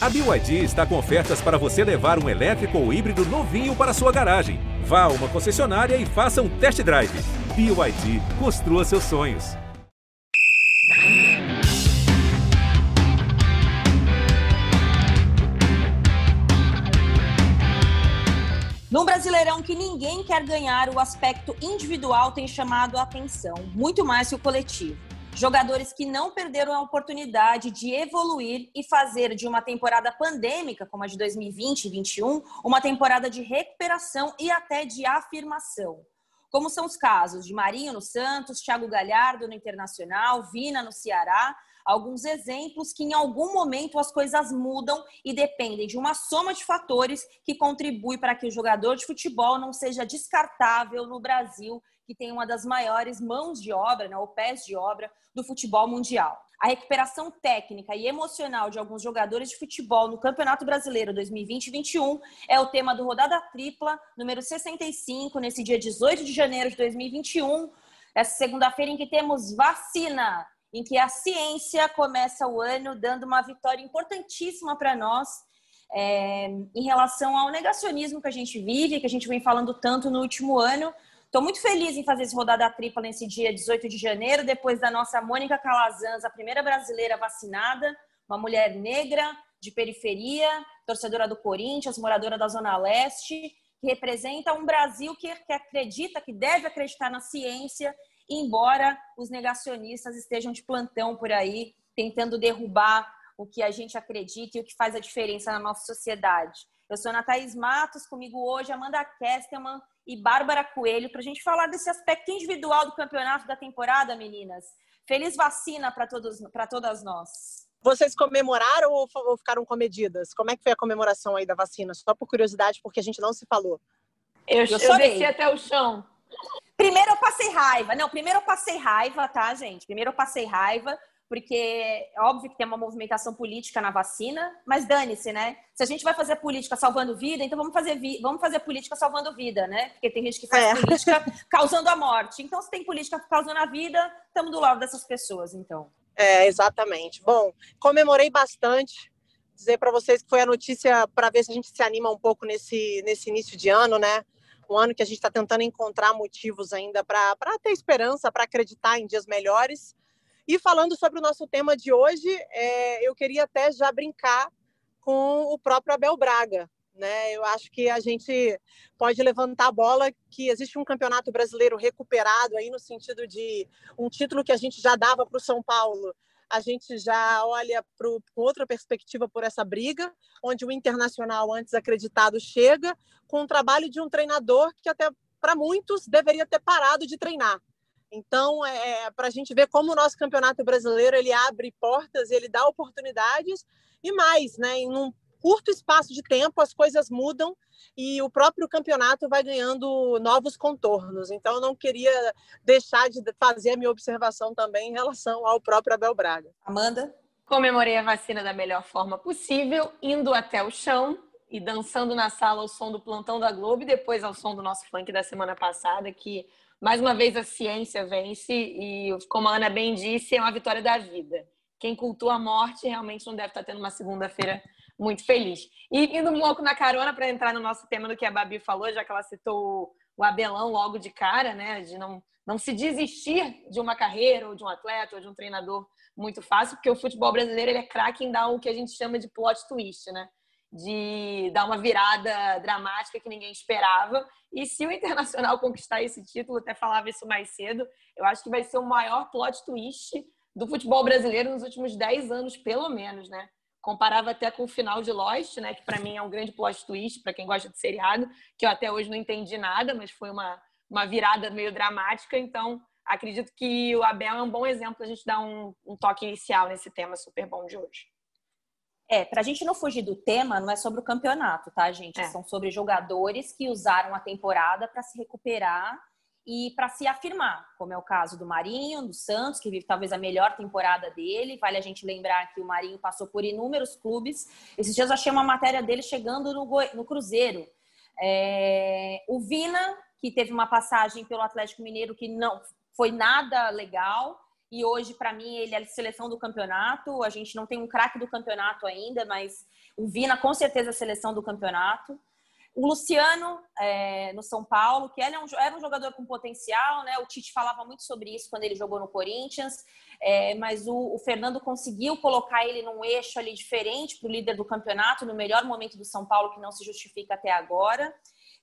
A BYD está com ofertas para você levar um elétrico ou híbrido novinho para sua garagem. Vá a uma concessionária e faça um test drive. BYD, construa seus sonhos. Num Brasileirão que ninguém quer ganhar, o aspecto individual tem chamado a atenção, muito mais que o coletivo. Jogadores que não perderam a oportunidade de evoluir e fazer de uma temporada pandêmica, como a de 2020 e 2021, uma temporada de recuperação e até de afirmação. Como são os casos de Marinho no Santos, Thiago Galhardo no Internacional, Vina no Ceará, alguns exemplos que em algum momento as coisas mudam e dependem de uma soma de fatores que contribui para que o jogador de futebol não seja descartável no Brasil, que tem uma das maiores mãos de obra, né, ou pés de obra do futebol mundial. A recuperação técnica e emocional de alguns jogadores de futebol no Campeonato Brasileiro 2020-21 é o tema do Rodada Tripla, número 65, nesse dia 18 de janeiro de 2021, essa segunda-feira em que temos vacina em que a ciência começa o ano dando uma vitória importantíssima para nós é, em relação ao negacionismo que a gente vive, que a gente vem falando tanto no último ano. Estou muito feliz em fazer esse rodada tripla nesse dia 18 de janeiro, depois da nossa Mônica Calazans, a primeira brasileira vacinada, uma mulher negra, de periferia, torcedora do Corinthians, moradora da Zona Leste, que representa um Brasil que, que acredita, que deve acreditar na ciência embora os negacionistas estejam de plantão por aí, tentando derrubar o que a gente acredita e o que faz a diferença na nossa sociedade. Eu sou Ana Thaís Matos, comigo hoje Amanda Kesterman e Bárbara Coelho, para a gente falar desse aspecto individual do campeonato da temporada, meninas. Feliz vacina para todas nós. Vocês comemoraram ou, ou ficaram comedidas? Como é que foi a comemoração aí da vacina? Só por curiosidade, porque a gente não se falou. Eu, eu, eu desci até o chão. Primeiro eu passei raiva. Não, primeiro eu passei raiva, tá, gente? Primeiro eu passei raiva, porque é óbvio que tem uma movimentação política na vacina, mas dane-se, né? Se a gente vai fazer política salvando vida, então vamos fazer, vamos fazer política salvando vida, né? Porque tem gente que faz é. política causando a morte. Então, se tem política causando a vida, estamos do lado dessas pessoas, então. É, exatamente. Bom, comemorei bastante. Dizer para vocês que foi a notícia para ver se a gente se anima um pouco nesse, nesse início de ano, né? um ano que a gente está tentando encontrar motivos ainda para ter esperança, para acreditar em dias melhores. E falando sobre o nosso tema de hoje, é, eu queria até já brincar com o próprio Abel Braga. Né? Eu acho que a gente pode levantar a bola que existe um campeonato brasileiro recuperado aí no sentido de um título que a gente já dava para o São Paulo a gente já olha para outra perspectiva por essa briga, onde o internacional antes acreditado chega com o trabalho de um treinador que até para muitos deveria ter parado de treinar. Então, é, é para a gente ver como o nosso campeonato brasileiro ele abre portas, ele dá oportunidades e mais, né? Em um curto espaço de tempo as coisas mudam e o próprio campeonato vai ganhando novos contornos. Então, eu não queria deixar de fazer a minha observação também em relação ao próprio Abel Braga. Amanda? Comemorei a vacina da melhor forma possível, indo até o chão e dançando na sala ao som do plantão da Globo e depois ao som do nosso funk da semana passada, que mais uma vez a ciência vence e, como a Ana bem disse, é uma vitória da vida. Quem cultua a morte realmente não deve estar tendo uma segunda-feira muito feliz. E indo um pouco na carona para entrar no nosso tema do que a Babi falou, já que ela citou o Abelão logo de cara, né? De não, não se desistir de uma carreira, ou de um atleta, ou de um treinador muito fácil, porque o futebol brasileiro ele é craque em dar o que a gente chama de plot twist, né? De dar uma virada dramática que ninguém esperava. E se o Internacional conquistar esse título, até falava isso mais cedo, eu acho que vai ser o maior plot twist do futebol brasileiro nos últimos 10 anos, pelo menos, né? comparava até com o final de Lost, né, que para mim é um grande plot twist para quem gosta de seriado, que eu até hoje não entendi nada, mas foi uma, uma virada meio dramática, então acredito que o Abel é um bom exemplo a gente dar um, um toque inicial nesse tema super bom de hoje. É, para a gente não fugir do tema, não é sobre o campeonato, tá, gente? É. São sobre jogadores que usaram a temporada para se recuperar e para se afirmar, como é o caso do Marinho, do Santos, que vive talvez a melhor temporada dele. Vale a gente lembrar que o Marinho passou por inúmeros clubes. Esses dias eu achei uma matéria dele chegando no, no Cruzeiro. É... O Vina, que teve uma passagem pelo Atlético Mineiro que não foi nada legal. E hoje, para mim, ele é a seleção do campeonato. A gente não tem um craque do campeonato ainda, mas O Vina, com certeza, a seleção do campeonato. O Luciano, é, no São Paulo, que era um, era um jogador com potencial, né? O Tite falava muito sobre isso quando ele jogou no Corinthians, é, mas o, o, Fernando conseguiu colocar ele num eixo ali diferente para o líder do campeonato, no melhor momento do São Paulo, que não se justifica até agora.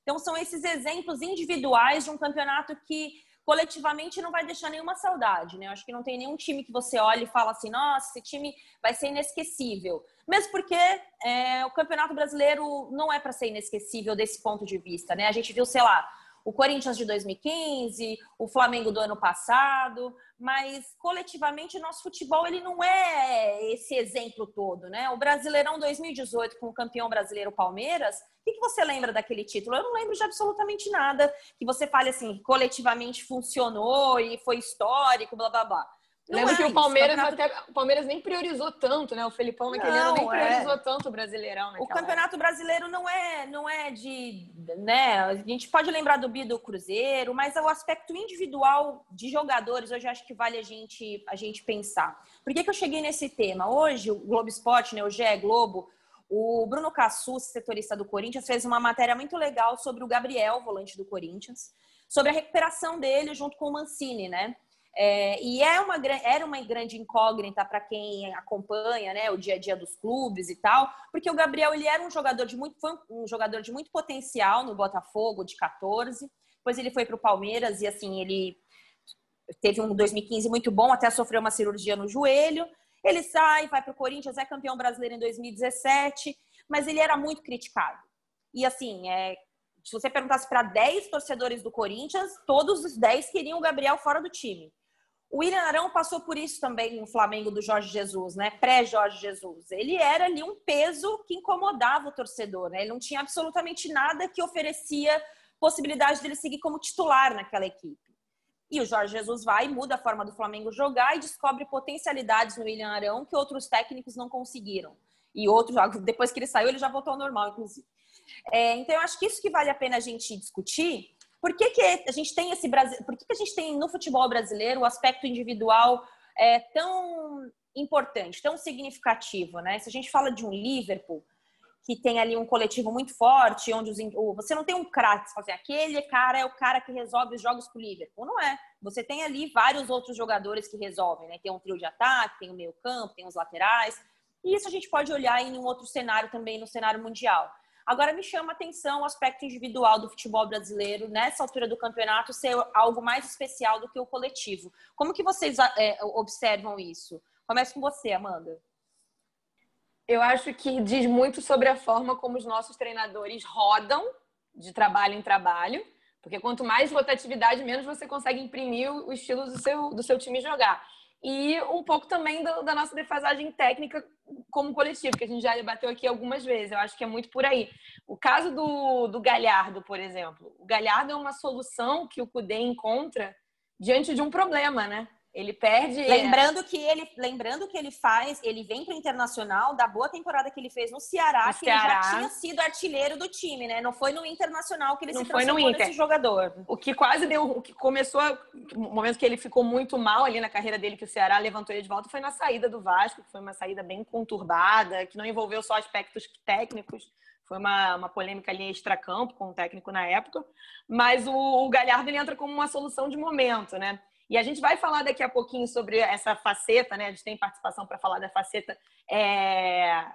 Então, são esses exemplos individuais de um campeonato que coletivamente não vai deixar nenhuma saudade, né? Eu acho que não tem nenhum time que você olhe e fala assim, nossa, esse time vai ser inesquecível. Mesmo porque é, o Campeonato Brasileiro não é para ser inesquecível desse ponto de vista, né? A gente viu, sei lá, o Corinthians de 2015, o Flamengo do ano passado, mas coletivamente nosso futebol ele não é esse exemplo todo, né? O Brasileirão 2018 com o campeão brasileiro Palmeiras, o que você lembra daquele título? Eu não lembro de absolutamente nada que você fale assim, coletivamente funcionou e foi histórico, blá blá blá. Não Lembro é que o Palmeiras campeonato... até o Palmeiras nem priorizou tanto, né? O Felipão naquele não, ano nem é. priorizou é... tanto o Brasileirão. O Campeonato época. Brasileiro não é não é de, né? A gente pode lembrar do Bi do Cruzeiro, mas é o aspecto individual de jogadores hoje acho que vale a gente a gente pensar. Por que, que eu cheguei nesse tema? Hoje o Globo Esporte, né? O GE Globo, o Bruno Cassus, setorista do Corinthians, fez uma matéria muito legal sobre o Gabriel, volante do Corinthians, sobre a recuperação dele junto com o Mancini, né? É, e é uma, era uma grande incógnita para quem acompanha né, o dia a dia dos clubes e tal, porque o Gabriel ele era um jogador de muito, um jogador de muito potencial no Botafogo, de 14. Depois ele foi para o Palmeiras e assim ele teve um 2015 muito bom, até sofreu uma cirurgia no joelho. Ele sai, vai para o Corinthians, é campeão brasileiro em 2017, mas ele era muito criticado. E assim, é, se você perguntasse para 10 torcedores do Corinthians, todos os 10 queriam o Gabriel fora do time. O William Arão passou por isso também no Flamengo do Jorge Jesus, né? Pré-Jorge Jesus. Ele era ali um peso que incomodava o torcedor, né? Ele não tinha absolutamente nada que oferecia possibilidade dele seguir como titular naquela equipe. E o Jorge Jesus vai, muda a forma do Flamengo jogar e descobre potencialidades no William Arão que outros técnicos não conseguiram. E outros, depois que ele saiu, ele já voltou ao normal, inclusive. É, então, eu acho que isso que vale a pena a gente discutir por que, que a gente tem esse Brasil, por que, que a gente tem no futebol brasileiro o aspecto individual é, tão importante, tão significativo, né? Se a gente fala de um Liverpool que tem ali um coletivo muito forte, onde os, você não tem um craque, assim, aquele cara é o cara que resolve os jogos pro Liverpool, não é? Você tem ali vários outros jogadores que resolvem, né? Tem um trio de ataque, tem o meio campo, tem os laterais, e isso a gente pode olhar em um outro cenário também, no cenário mundial. Agora me chama a atenção o aspecto individual do futebol brasileiro nessa altura do campeonato ser algo mais especial do que o coletivo. Como que vocês é, observam isso? Começa com você, Amanda. Eu acho que diz muito sobre a forma como os nossos treinadores rodam de trabalho em trabalho, porque quanto mais rotatividade, menos você consegue imprimir o estilo do seu, do seu time jogar e um pouco também do, da nossa defasagem técnica como coletivo, que a gente já debateu aqui algumas vezes. Eu acho que é muito por aí. O caso do, do Galhardo, por exemplo. O Galhardo é uma solução que o Cudê encontra diante de um problema, né? Ele perde. Lembrando que ele, lembrando que ele faz, ele vem para o Internacional da boa temporada que ele fez no Ceará, no que Ceará. ele já tinha sido artilheiro do time, né? Não foi no Internacional que ele Não se transformou foi no Inter. jogador. O que quase deu, o que começou, o momento que ele ficou muito mal ali na carreira dele, que o Ceará levantou ele de volta, foi na saída do Vasco, que foi uma saída bem conturbada, que não envolveu só aspectos técnicos. Foi uma, uma polêmica ali extra-campo com o técnico na época. Mas o, o Galhardo ele entra como uma solução de momento, né? E a gente vai falar daqui a pouquinho sobre essa faceta, né? A gente tem participação para falar da faceta é,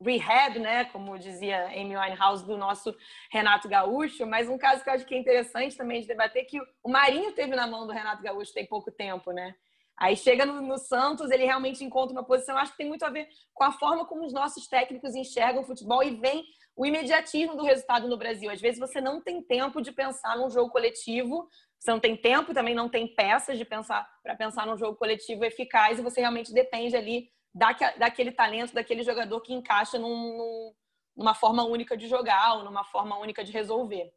rehab, né? Como dizia Amy Winehouse, do nosso Renato Gaúcho. Mas um caso que eu acho que é interessante também de debater é que o Marinho teve na mão do Renato Gaúcho tem pouco tempo, né? Aí chega no, no, Santos, ele realmente encontra uma posição, acho que tem muito a ver com a forma como os nossos técnicos enxergam o futebol e vem o imediatismo do resultado no Brasil. Às vezes você não tem tempo de pensar num jogo coletivo, você não tem tempo, também não tem peças de pensar para pensar num jogo coletivo eficaz e você realmente depende ali daquele talento, daquele jogador que encaixa num, num, numa forma única de jogar ou numa forma única de resolver.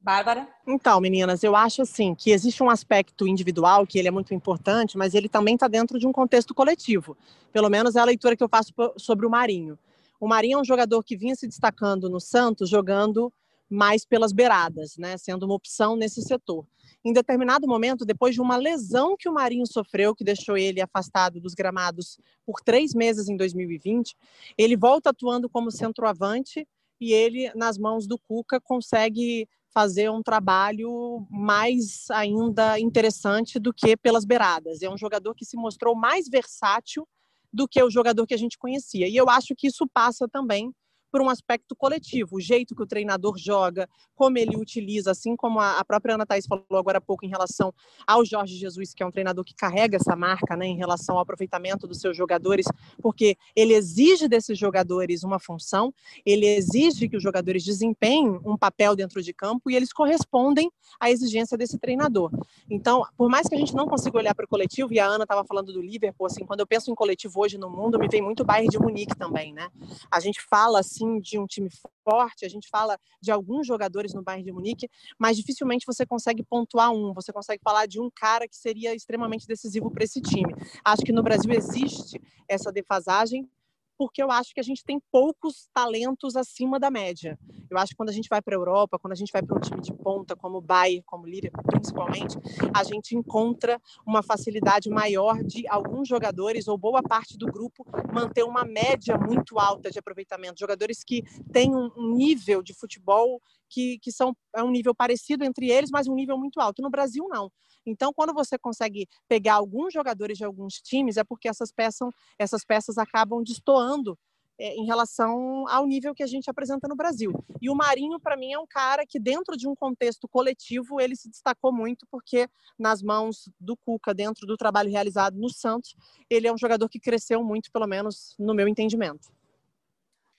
Bárbara? Então, meninas, eu acho assim que existe um aspecto individual que ele é muito importante, mas ele também está dentro de um contexto coletivo. Pelo menos é a leitura que eu faço sobre o Marinho. O Marinho é um jogador que vinha se destacando no Santos, jogando mais pelas beiradas, né, sendo uma opção nesse setor. Em determinado momento, depois de uma lesão que o Marinho sofreu, que deixou ele afastado dos gramados por três meses em 2020, ele volta atuando como centroavante e ele, nas mãos do Cuca, consegue fazer um trabalho mais ainda interessante do que pelas beiradas. É um jogador que se mostrou mais versátil do que o jogador que a gente conhecia. E eu acho que isso passa também por um aspecto coletivo, o jeito que o treinador joga, como ele utiliza, assim como a própria Ana Thaís falou agora há pouco em relação ao Jorge Jesus, que é um treinador que carrega essa marca né, em relação ao aproveitamento dos seus jogadores, porque ele exige desses jogadores uma função, ele exige que os jogadores desempenhem um papel dentro de campo e eles correspondem à exigência desse treinador. Então, por mais que a gente não consiga olhar para o coletivo, e a Ana estava falando do Liverpool, assim, quando eu penso em coletivo hoje no mundo, me vem muito Bayern de Munique também, né? A gente fala assim de um time forte, a gente fala de alguns jogadores no Bayern de Munique, mas dificilmente você consegue pontuar um, você consegue falar de um cara que seria extremamente decisivo para esse time. Acho que no Brasil existe essa defasagem porque eu acho que a gente tem poucos talentos acima da média. Eu acho que quando a gente vai para a Europa, quando a gente vai para um time de ponta, como o Bayern, como o Liverpool, principalmente, a gente encontra uma facilidade maior de alguns jogadores ou boa parte do grupo manter uma média muito alta de aproveitamento. Jogadores que têm um nível de futebol que, que são é um nível parecido entre eles, mas um nível muito alto. No Brasil, não. Então, quando você consegue pegar alguns jogadores de alguns times, é porque essas peças, essas peças acabam destoando é, em relação ao nível que a gente apresenta no Brasil. E o Marinho, para mim, é um cara que, dentro de um contexto coletivo, ele se destacou muito, porque nas mãos do Cuca, dentro do trabalho realizado no Santos, ele é um jogador que cresceu muito, pelo menos no meu entendimento.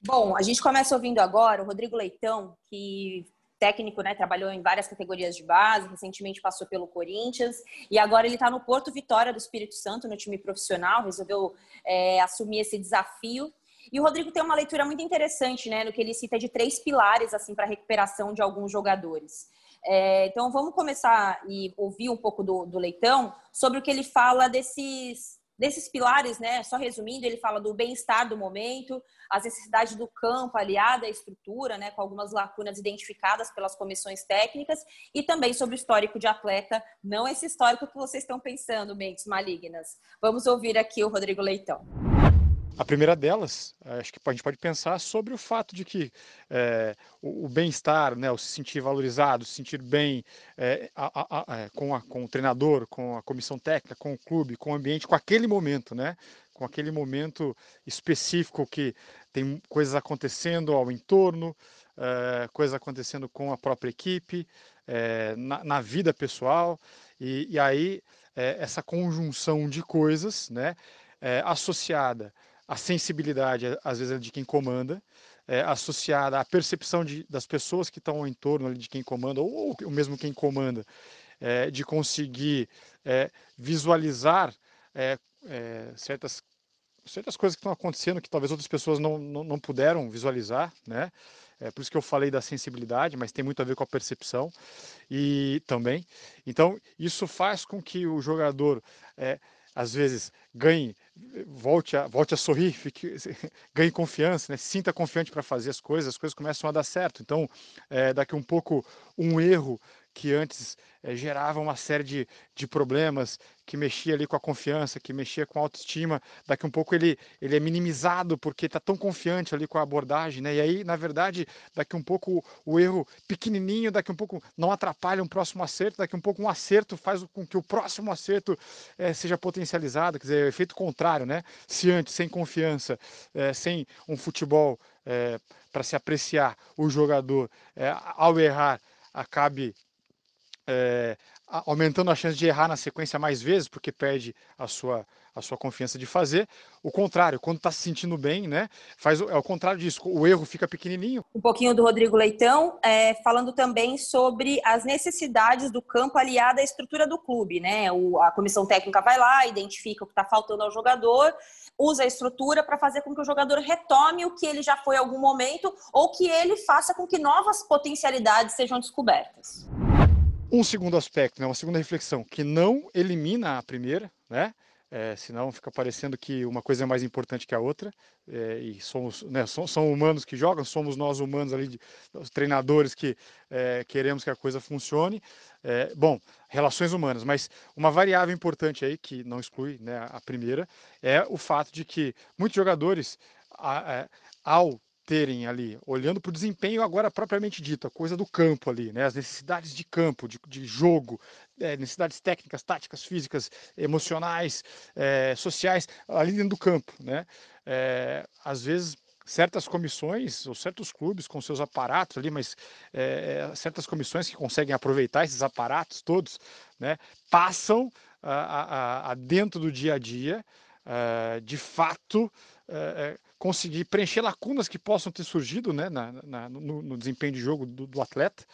Bom, a gente começa ouvindo agora o Rodrigo Leitão, que técnico, né? Trabalhou em várias categorias de base, recentemente passou pelo Corinthians e agora ele está no Porto Vitória do Espírito Santo, no time profissional, resolveu é, assumir esse desafio. E o Rodrigo tem uma leitura muito interessante, né? No que ele cita de três pilares assim para recuperação de alguns jogadores. É, então vamos começar e ouvir um pouco do, do Leitão sobre o que ele fala desses desses pilares, né? Só resumindo, ele fala do bem-estar do momento, as necessidades do campo aliada à estrutura, né, com algumas lacunas identificadas pelas comissões técnicas, e também sobre o histórico de atleta, não esse histórico que vocês estão pensando, mentes malignas. Vamos ouvir aqui o Rodrigo Leitão. A primeira delas, acho que a gente pode pensar sobre o fato de que é, o, o bem-estar, né, o se sentir valorizado, se sentir bem é, a, a, a, é, com, com, o treinador, com a comissão técnica, com o clube, com o ambiente, com aquele momento, né, com aquele momento específico que tem coisas acontecendo ao entorno, é, coisas acontecendo com a própria equipe, na, na, vida pessoal, e, e aí essa conjunção de coisas, né, associada a sensibilidade, às vezes, é de quem comanda, é, associada à percepção de, das pessoas que estão em torno de quem comanda, ou, ou mesmo quem comanda, é, de conseguir é, visualizar certas, certas coisas que estão acontecendo que talvez outras pessoas não, não, não puderam visualizar, né? É por isso que eu falei da sensibilidade, mas tem muito a ver com a percepção e também. Então, isso faz com que o jogador é, às vezes ganhe, volte a, volte a sorrir, fique, ganhe confiança, né? sinta confiante para fazer as coisas, as coisas começam a dar certo. Então, é, daqui um pouco, um erro que antes é, gerava uma série de, de problemas, que mexia ali com a confiança, que mexia com a autoestima, daqui um pouco ele, ele é minimizado porque está tão confiante ali com a abordagem, né? E aí, na verdade, daqui um pouco o erro pequenininho, daqui um pouco não atrapalha um próximo acerto, daqui um pouco um acerto faz com que o próximo acerto é, seja potencializado, quer dizer, é o efeito contrário, né? Se antes, sem confiança, é, sem um futebol para se apreciar o jogador, ao errar, acabe é, aumentando a chance de errar na sequência mais vezes, porque perde a sua, a sua confiança de fazer. O contrário, quando está se sentindo bem, né, faz é o contrário disso, o erro fica pequenininho. Um pouquinho do Rodrigo Leitão, é, falando também sobre as necessidades do campo aliada à estrutura do clube, né? O, a comissão técnica vai lá, identifica o que está faltando ao jogador, usa a estrutura para fazer com que o jogador retome o que ele já foi em algum momento ou que ele faça com que novas potencialidades sejam descobertas. Um segundo aspecto, né, uma segunda reflexão, que não elimina a primeira, né, é, senão fica parecendo que uma coisa é mais importante que a outra, é, e somos, né, são, são, humanos que jogam, somos nós humanos ali, os treinadores que é, queremos que a coisa funcione. É, bom, relações humanas, mas uma variável importante aí, que não exclui né, a primeira, é o fato de que muitos jogadores, a, a, ao terem ali, olhando para o desempenho agora propriamente dito, a coisa do campo ali, né? as necessidades de campo, de, de jogo, é, necessidades técnicas, táticas, físicas, emocionais, é, sociais, ali dentro do campo. Né? É, às vezes certas comissões ou certos clubes com seus aparatos ali, mas certas comissões que conseguem aproveitar esses aparatos todos, né, passam a, a, a dentro do dia a dia, de fato, conseguir preencher lacunas que possam ter surgido né, na, na, no, no, desempenho de jogo do, do, atleta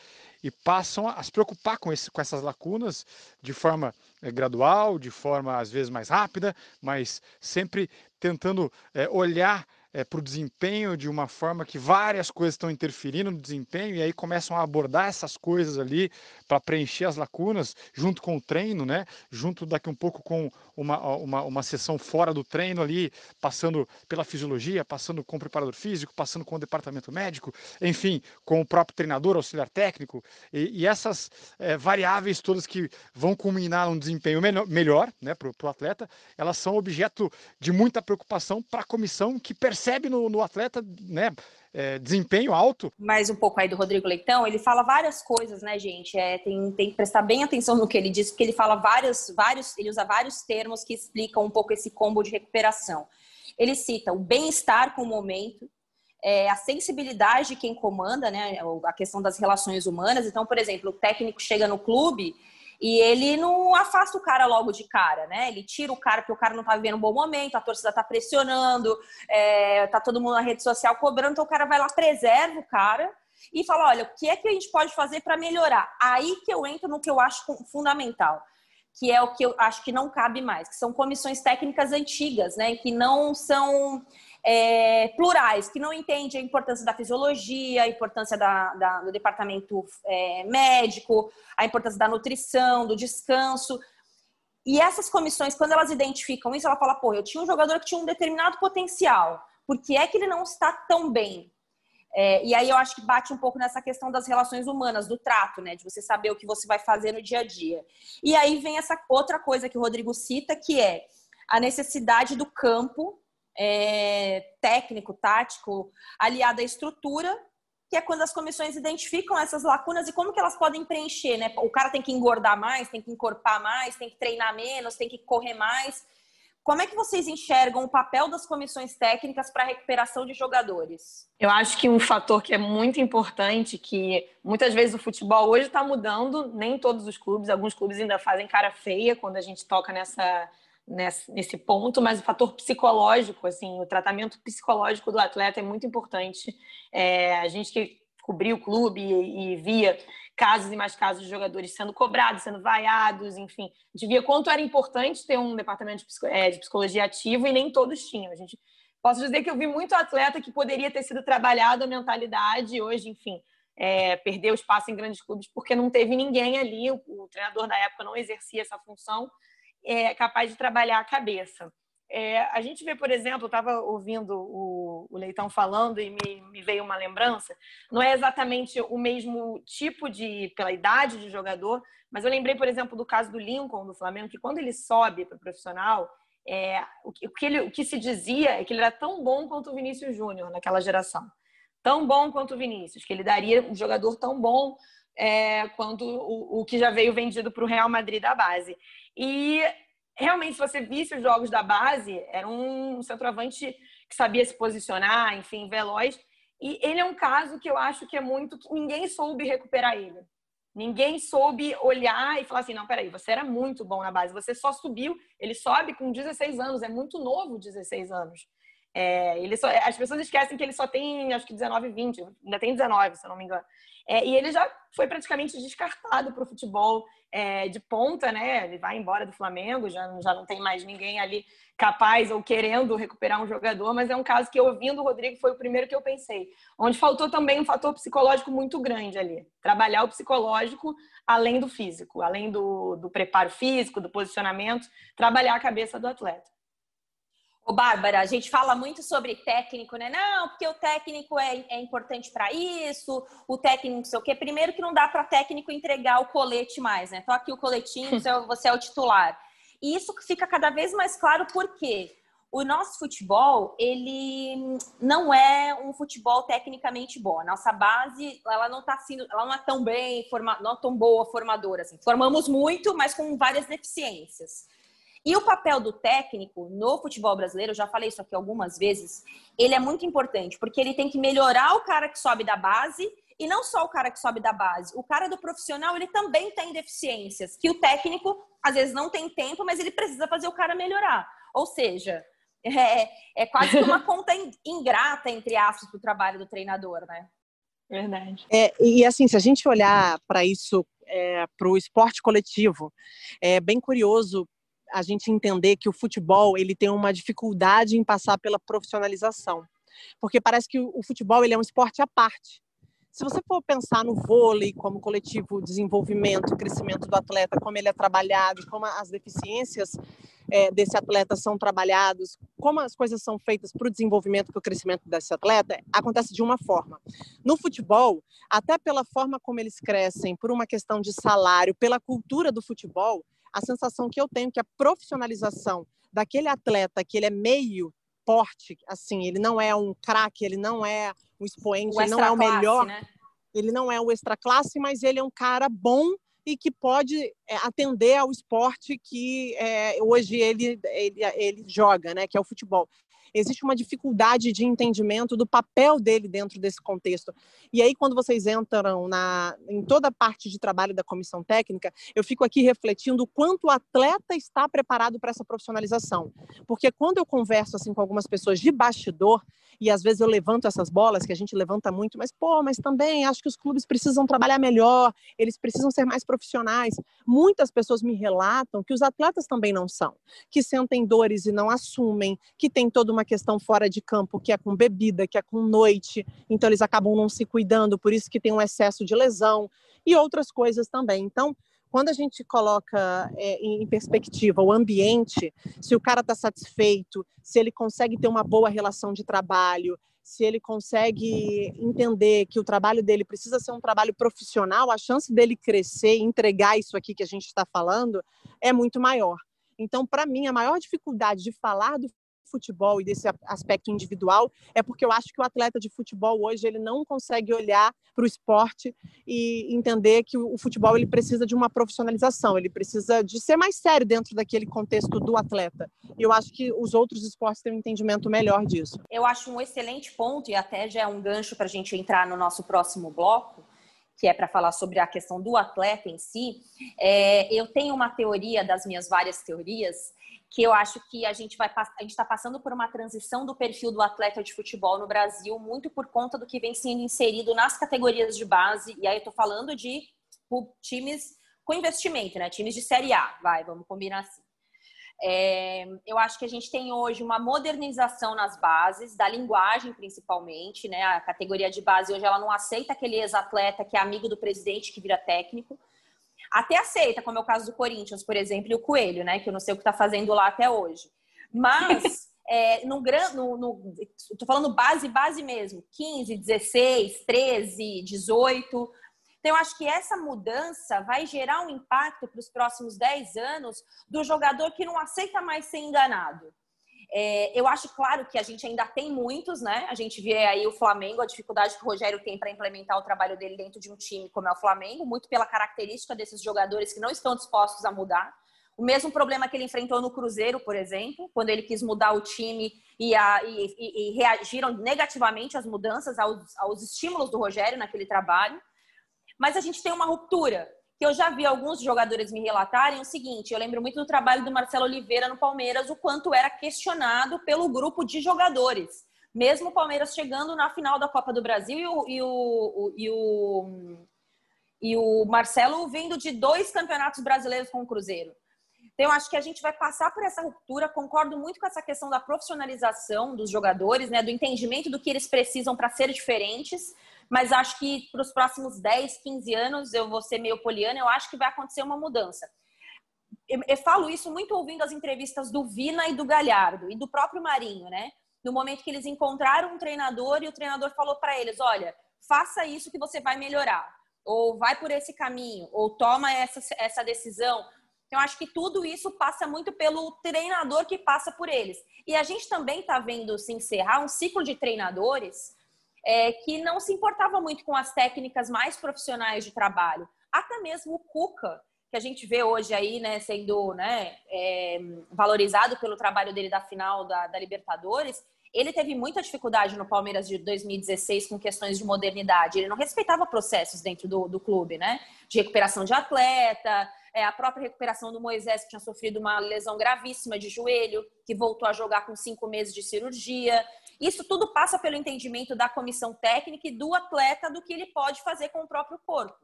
e passam a, se preocupar com, esse, com essas lacunas de forma é, gradual, de forma às vezes mais rápida, mas sempre tentando é, olhar é, para o desempenho de uma forma que várias coisas estão interferindo no desempenho e aí começam a abordar essas coisas ali para preencher as lacunas junto com o treino, né? Junto daqui um pouco com uma, uma, uma sessão fora do treino ali, passando pela fisiologia, passando com o preparador físico, passando com o departamento médico, enfim, com o próprio treinador, auxiliar técnico e, e essas é, variáveis todas que vão culminar num desempenho melhor, melhor né, para o atleta, elas são objeto de muita preocupação para a comissão que percebe percebe no, no atleta, né? É, desempenho alto. Mais um pouco aí do Rodrigo Leitão, ele fala várias coisas, né, gente? É, tem, tem que prestar bem atenção no que ele diz, porque ele fala vários, vários, ele usa vários termos que explicam um pouco esse combo de recuperação. Ele cita o bem-estar com o momento, é, a sensibilidade de quem comanda, né? A questão das relações humanas. Então, por exemplo, o técnico chega no clube e ele não afasta o cara logo de cara, né? Ele tira o cara porque o cara não tá vivendo um bom momento, a torcida tá pressionando, é, tá todo mundo na rede social cobrando, então o cara vai lá, preserva o cara e fala: olha, o que é que a gente pode fazer para melhorar? Aí que eu entro no que eu acho fundamental que é o que eu acho que não cabe mais, que são comissões técnicas antigas, né, que não são é, plurais, que não entende a importância da fisiologia, a importância da, da, do departamento é, médico, a importância da nutrição, do descanso. E essas comissões, quando elas identificam isso, ela fala, pô, eu tinha um jogador que tinha um determinado potencial, por que é que ele não está tão bem? É, e aí eu acho que bate um pouco nessa questão das relações humanas, do trato, né? De você saber o que você vai fazer no dia a dia. E aí vem essa outra coisa que o Rodrigo cita, que é a necessidade do campo é, técnico, tático, aliado à estrutura, que é quando as comissões identificam essas lacunas e como que elas podem preencher, né? O cara tem que engordar mais, tem que encorpar mais, tem que treinar menos, tem que correr mais. Como é que vocês enxergam o papel das comissões técnicas para a recuperação de jogadores? Eu acho que um fator que é muito importante, que muitas vezes o futebol hoje está mudando, nem todos os clubes, alguns clubes ainda fazem cara feia quando a gente toca nessa, nesse, ponto, mas o fator psicológico, assim, o tratamento psicológico do atleta é muito importante. É, a gente que cobriu o clube e, e, via casos e mais casos de jogadores sendo cobrados, sendo vaiados, enfim, a gente via quanto era importante ter um departamento de, é, de psicologia ativo e nem todos tinham. A gente posso dizer que eu vi muito atleta que poderia ter sido trabalhado a mentalidade hoje, enfim, é, perdeu espaço em grandes clubes porque não teve ninguém ali, o, o treinador da época não exercia essa função é, capaz de trabalhar a cabeça. É, a gente vê, por exemplo, estava ouvindo o, o, Leitão falando e me, me, veio uma lembrança, não é exatamente o mesmo tipo de, pela idade de jogador, mas eu lembrei, por exemplo, do caso do Lincoln, do Flamengo, que quando ele sobe para profissional, é, o, que, o que se dizia é que ele era tão bom quanto o Vinícius Júnior naquela geração. Tão bom quanto o Vinícius, que ele daria um jogador tão bom é, quanto o, o que já veio vendido para o Real Madrid da base. E realmente, se você visse os jogos da base, era um centroavante que sabia se posicionar, enfim, veloz. E ele é um caso que eu acho que é muito que ninguém soube recuperar ele. Ninguém soube olhar e falar assim: não, peraí, você era muito bom na base, você só subiu. Ele sobe com 16 anos, é muito novo 16 anos. É, ele só, as pessoas esquecem que ele só tem, acho que 19 e 20, ainda tem 19, se eu não me engano. É, e ele já foi praticamente descartado para o futebol é, de ponta, né? Ele vai embora do Flamengo, já, já não tem mais ninguém ali capaz ou querendo recuperar um jogador, mas é um caso que, ouvindo o Rodrigo, foi o primeiro que eu pensei. Onde faltou também um fator psicológico muito grande ali. Trabalhar o psicológico além do físico, além do, do preparo físico, do posicionamento, trabalhar a cabeça do atleta. Ô, Bárbara, a gente fala muito sobre técnico, né? Não, porque o técnico é, é importante para isso, o técnico não sei o quê. Primeiro que não dá para técnico entregar o colete mais, né? Tô aqui o coletinho, você é o titular. E isso fica cada vez mais claro porque o nosso futebol, ele não é um futebol tecnicamente bom. A nossa base, ela não está sendo, ela não é tão bem, forma, não é tão boa formadora assim. Formamos muito, mas com várias deficiências. E o papel do técnico no futebol brasileiro, eu já falei isso aqui algumas vezes, ele é muito importante, porque ele tem que melhorar o cara que sobe da base e não só o cara que sobe da base. O cara do profissional, ele também tem deficiências, que o técnico às vezes não tem tempo, mas ele precisa fazer o cara melhorar. Ou seja, é, é quase que uma conta ingrata, entre aspas, para o trabalho do treinador, né? Verdade. É, e assim, se a gente olhar para isso, é, para o esporte coletivo, é bem curioso a gente entender que o futebol ele tem uma dificuldade em passar pela profissionalização, porque parece que o futebol ele é um esporte à parte. Se você for pensar no vôlei como coletivo desenvolvimento, crescimento do atleta, como ele é trabalhado, como as deficiências é, desse atleta são trabalhados, como as coisas são feitas para o desenvolvimento, para o crescimento desse atleta, acontece de uma forma. No futebol, até pela forma como eles crescem, por uma questão de salário, pela cultura do futebol, a sensação que eu tenho é que a profissionalização daquele atleta que ele é meio porte, assim, ele não é um craque, ele não é um expoente, ele não é o melhor, né? ele não é o extra classe, mas ele é um cara bom e que pode é, atender ao esporte que é, hoje ele, ele, ele joga, né, que é o futebol existe uma dificuldade de entendimento do papel dele dentro desse contexto. E aí, quando vocês entram na, em toda a parte de trabalho da comissão técnica, eu fico aqui refletindo o quanto o atleta está preparado para essa profissionalização. Porque quando eu converso assim com algumas pessoas de bastidor, e às vezes eu levanto essas bolas, que a gente levanta muito, mas pô, mas também acho que os clubes precisam trabalhar melhor, eles precisam ser mais profissionais. Muitas pessoas me relatam que os atletas também não são, que sentem dores e não assumem, que tem toda uma questão fora de campo, que é com bebida, que é com noite, então eles acabam não se cuidando, por isso que tem um excesso de lesão e outras coisas também. Então, quando a gente coloca é, em perspectiva o ambiente, se o cara está satisfeito, se ele consegue ter uma boa relação de trabalho, se ele consegue entender que o trabalho dele precisa ser um trabalho profissional, a chance dele crescer e entregar isso aqui que a gente está falando é muito maior. Então, para mim, a maior dificuldade de falar do futebol e desse aspecto individual é porque eu acho que o atleta de futebol hoje ele não consegue olhar para o esporte e entender que o futebol ele precisa de uma profissionalização, ele precisa de ser mais sério dentro daquele contexto do atleta. E eu acho que os outros esportes têm um entendimento melhor disso. Eu acho um excelente ponto e até já é um gancho para a gente entrar no nosso próximo bloco que é para falar sobre a questão do atleta em si, é, eu tenho uma teoria das minhas várias teorias que eu acho que a gente vai a gente está passando por uma transição do perfil do atleta de futebol no Brasil muito por conta do que vem sendo inserido nas categorias de base e aí eu estou falando de times com investimento, né? Times de série A, vai, vamos combinar assim. É, eu acho que a gente tem hoje uma modernização nas bases, da linguagem principalmente, né? A categoria de base hoje ela não aceita aquele ex-atleta que é amigo do presidente que vira técnico. Até aceita, como é o caso do Corinthians, por exemplo, e o Coelho, né? Que eu não sei o que está fazendo lá até hoje. Mas, é, no, no, no, tô falando base, base mesmo. 15, 16, 13, 18. Então, eu acho que essa mudança vai gerar um impacto para os próximos 10 anos do jogador que não aceita mais ser enganado. É, eu acho claro que a gente ainda tem muitos, né? A gente vê aí o Flamengo, a dificuldade que o Rogério tem para implementar o trabalho dele dentro de um time como é o Flamengo, muito pela característica desses jogadores que não estão dispostos a mudar. O mesmo problema que ele enfrentou no Cruzeiro, por exemplo, quando ele quis mudar o time e, a, e, e, e reagiram negativamente às mudanças, aos, aos estímulos do Rogério naquele trabalho. Mas a gente tem uma ruptura que eu já vi alguns jogadores me relatarem o seguinte: eu lembro muito do trabalho do Marcelo Oliveira no Palmeiras, o quanto era questionado pelo grupo de jogadores. Mesmo o Palmeiras chegando na final da Copa do Brasil e o, e o, e o, e o Marcelo vindo de dois campeonatos brasileiros com o Cruzeiro. Então, eu acho que a gente vai passar por essa ruptura. Concordo muito com essa questão da profissionalização dos jogadores, né? Do entendimento do que eles precisam para ser diferentes. Mas acho que para os próximos 10, 15 anos, eu vou ser meio poliana, eu acho que vai acontecer uma mudança. Eu, falo isso muito ouvindo as entrevistas do Vina e do Galhardo e do próprio Marinho, né? No momento que eles encontraram um treinador e o treinador falou para eles: olha, faça isso que você vai melhorar, ou vai por esse caminho, ou toma essa, essa decisão então, acho que tudo isso passa muito pelo treinador que passa por eles. E a gente também está vendo se encerrar um ciclo de treinadores é, que não se importava muito com as técnicas mais profissionais de trabalho. Até mesmo o Cuca, que a gente vê hoje aí, né, sendo né, é, valorizado pelo trabalho dele da final da, da Libertadores, ele teve muita dificuldade no Palmeiras de 2016 com questões de modernidade. Ele não respeitava processos dentro do, do clube, né? De recuperação de atleta, é, a própria recuperação do Moisés, que tinha sofrido uma lesão gravíssima de joelho, que voltou a jogar com cinco meses de cirurgia. Isso tudo passa pelo entendimento da comissão técnica e do atleta do que ele pode fazer com o próprio corpo.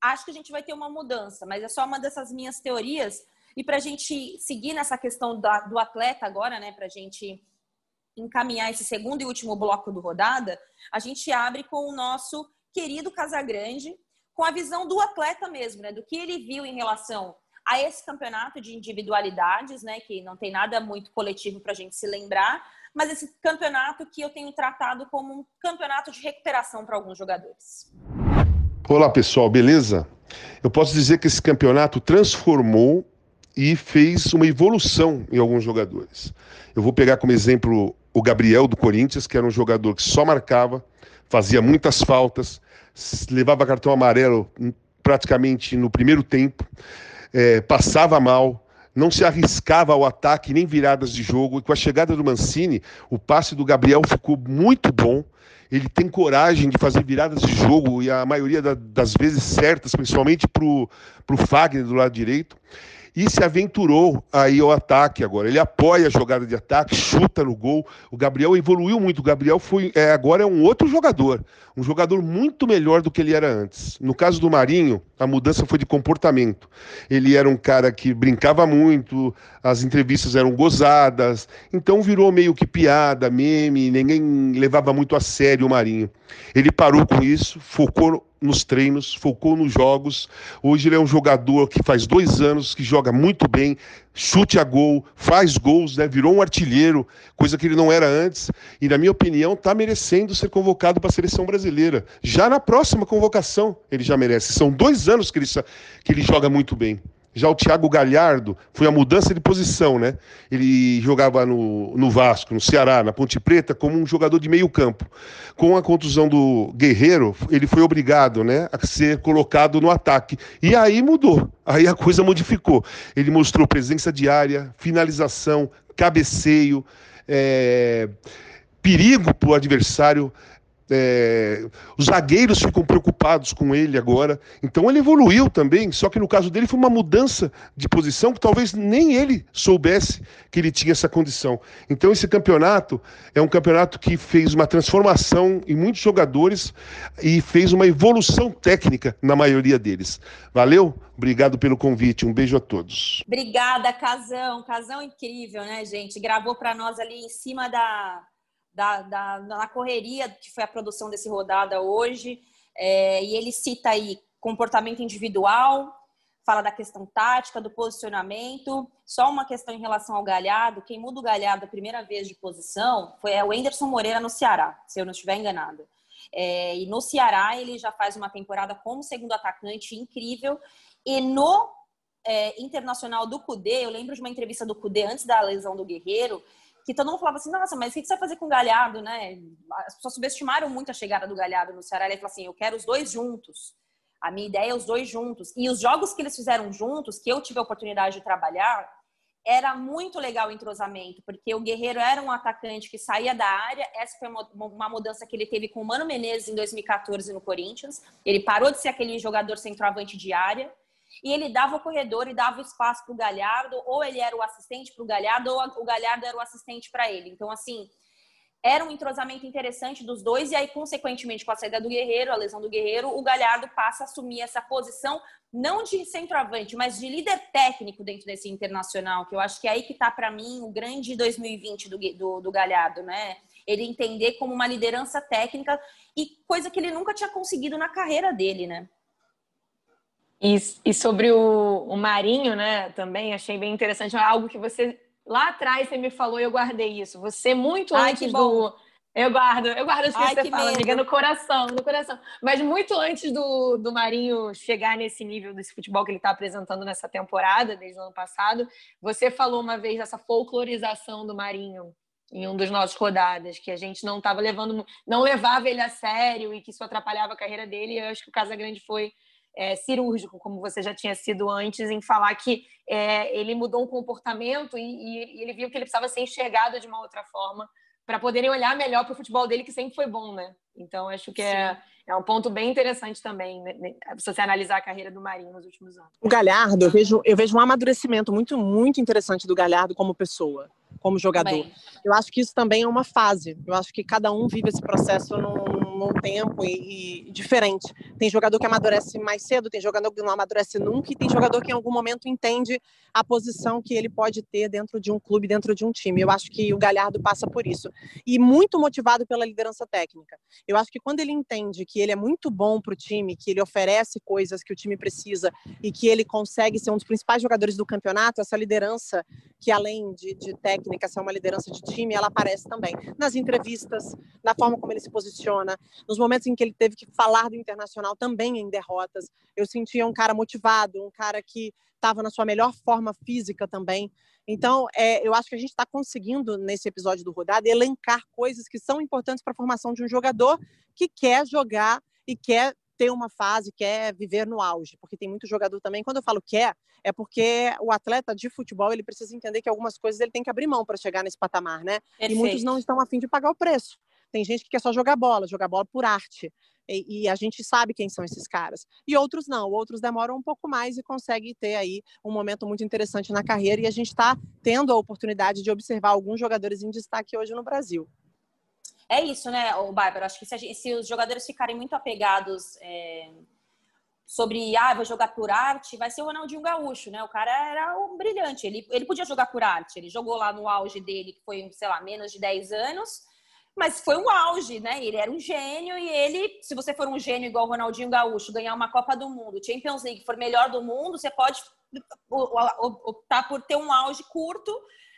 Acho que a gente vai ter uma mudança, mas é só uma dessas minhas teorias. E para a gente seguir nessa questão da, do atleta agora, né, para a gente encaminhar esse segundo e último bloco do rodada, a gente abre com o nosso querido Casagrande, com a visão do atleta mesmo, né? Do que ele viu em relação a esse campeonato de individualidades, né? Que não tem nada muito coletivo para a gente se lembrar, mas esse campeonato que eu tenho tratado como um campeonato de recuperação para alguns jogadores. Olá pessoal, beleza? Eu posso dizer que esse campeonato transformou e fez uma evolução em alguns jogadores. Eu vou pegar como exemplo o Gabriel do Corinthians, que era um jogador que só marcava, fazia muitas faltas, levava cartão amarelo praticamente no primeiro tempo, é, passava mal, não se arriscava ao ataque nem viradas de jogo. E com a chegada do Mancini, o passe do Gabriel ficou muito bom. Ele tem coragem de fazer viradas de jogo e a maioria da, das vezes certas, principalmente para o Fagner do lado direito e se aventurou aí ao ataque agora. Ele apoia a jogada de ataque, chuta no gol. O Gabriel evoluiu muito. O Gabriel foi é, agora é um outro jogador, um jogador muito melhor do que ele era antes. No caso do Marinho, a mudança foi de comportamento. Ele era um cara que brincava muito, as entrevistas eram gozadas, então virou meio que piada, meme, ninguém levava muito a sério o Marinho. Ele parou com isso, focou nos treinos, focou nos jogos. Hoje ele é um jogador que faz dois anos que joga muito bem, chute a gol, faz gols, né? virou um artilheiro, coisa que ele não era antes. E, na minha opinião, está merecendo ser convocado para a seleção brasileira. Já na próxima convocação, ele já merece. São dois anos que ele, que ele joga muito bem. Já o Thiago Galhardo foi a mudança de posição, né? Ele jogava no, no Vasco, no Ceará, na Ponte Preta, como um jogador de meio campo. Com a contusão do Guerreiro, ele foi obrigado né, a ser colocado no ataque. E aí mudou, aí a coisa modificou. Ele mostrou presença diária, finalização, cabeceio, é, perigo para o adversário. É, os zagueiros ficam preocupados com ele agora. Então ele evoluiu também, só que no caso dele foi uma mudança de posição que talvez nem ele soubesse que ele tinha essa condição. Então esse campeonato é um campeonato que fez uma transformação em muitos jogadores e fez uma evolução técnica na maioria deles. Valeu? Obrigado pelo convite. Um beijo a todos. Obrigada, Casão. Casão incrível, né, gente? Gravou para nós ali em cima da da, da, na correria que foi a produção desse rodada hoje. É, e ele cita aí comportamento individual, fala da questão tática, do posicionamento. Só uma questão em relação ao Galhardo. Quem muda o Galhardo a primeira vez de posição foi o Enderson Moreira no Ceará, se eu não estiver enganada. É, e no Ceará ele já faz uma temporada como segundo atacante incrível. E no é, Internacional do Cudê, eu lembro de uma entrevista do Cudê antes da lesão do Guerreiro, que todo mundo falava assim, nossa, mas o que você vai fazer com o Galhardo, né? As pessoas subestimaram muito a chegada do Galhardo no Ceará. Ele falou assim, eu quero os dois juntos. A minha ideia é os dois juntos. E os jogos que eles fizeram juntos, que eu tive a oportunidade de trabalhar, era muito legal o entrosamento, porque o Guerreiro era um atacante que saía da área. Essa foi uma mudança que ele teve com o Mano Menezes em 2014 no Corinthians. Ele parou de ser aquele jogador centroavante de área e ele dava o corredor e dava o espaço para o Galhardo, ou ele era o assistente para o Galhardo, ou o Galhardo era o assistente para ele. Então, assim, era um entrosamento interessante dos dois, e aí, consequentemente, com a saída do Guerreiro, a lesão do Guerreiro, o Galhardo passa a assumir essa posição, não de centroavante, mas de líder técnico dentro desse internacional, que eu acho que é aí que está, para mim, o grande 2020 do, do, do Galhardo, né? Ele entender como uma liderança técnica e coisa que ele nunca tinha conseguido na carreira dele, né? E, e sobre o, o Marinho, né, também achei bem interessante, algo que você Lá atrás você me falou e eu guardei isso. Você muito Ai, antes do. Eu guardo, eu guardo as coisas que você fala, medo. amiga, no coração, no coração. Mas muito antes do, do Marinho chegar nesse nível desse futebol que ele está apresentando nessa temporada, desde o ano passado, você falou uma vez dessa folclorização do Marinho em um dos nossos rodadas, que a gente não estava levando, não levava ele a sério e que isso atrapalhava a carreira dele. E eu acho que o Casagrande foi é, cirúrgico, como você já tinha sido antes, em falar que é, ele mudou um comportamento e, e, ele viu que ele precisava ser enxergado de uma outra forma para poderem olhar melhor para o futebol dele, que sempre foi bom, né? Então, acho que é, é um ponto bem interessante também, né, né, se você analisar a carreira do Marinho nos últimos anos. O Galhardo, eu vejo, eu vejo um amadurecimento muito, muito interessante do Galhardo como pessoa como jogador. Também. Eu acho que isso também é uma fase. Eu acho que cada um vive esse processo num, num tempo e, e, diferente. Tem jogador que amadurece mais cedo, tem jogador que não amadurece nunca, e tem jogador que em algum momento entende a posição que ele pode ter dentro de um clube, dentro de um time. Eu acho que o Galhardo passa por isso. E muito motivado pela liderança técnica. Eu acho que quando ele entende que ele é muito bom para o time, que ele oferece coisas que o time precisa e que ele consegue ser um dos principais jogadores do campeonato, essa liderança que além de, de técnica ser uma liderança de time, ela aparece também nas entrevistas, na forma como ele se posiciona, nos momentos em que ele teve que falar do internacional também em derrotas. Eu sentia um cara motivado, um cara que estava na sua melhor forma física também. Então, é, eu acho que a gente está conseguindo, nesse episódio do Rodada, elencar coisas que são importantes para a formação de um jogador que quer jogar e quer ter uma fase, quer viver no auge, porque tem muito jogador também. Quando eu falo quer, é porque o atleta de futebol ele precisa entender que algumas coisas ele tem que abrir mão para chegar nesse patamar, né? Perfeito. E muitos não estão afim de pagar o preço. Tem gente que quer só jogar bola, jogar bola por arte. E, e, a gente sabe quem são esses caras. E outros não, outros demoram um pouco mais e conseguem ter aí um momento muito interessante na carreira. E a gente está tendo a oportunidade de observar alguns jogadores em destaque hoje no Brasil é isso, né, o Bárbara? Acho que se, gente, se, os jogadores ficarem muito apegados é, sobre, ah, vou jogar por arte, vai ser o Ronaldinho Gaúcho, né? O cara era um brilhante, ele, ele podia jogar por arte, ele jogou lá no auge dele, que foi, sei lá, menos de 10 anos, mas foi um auge, né? Ele era um gênio e ele, se você for um gênio igual o Ronaldinho Gaúcho, ganhar uma Copa do Mundo, Champions League, for melhor do mundo, você pode optar por ter um auge curto,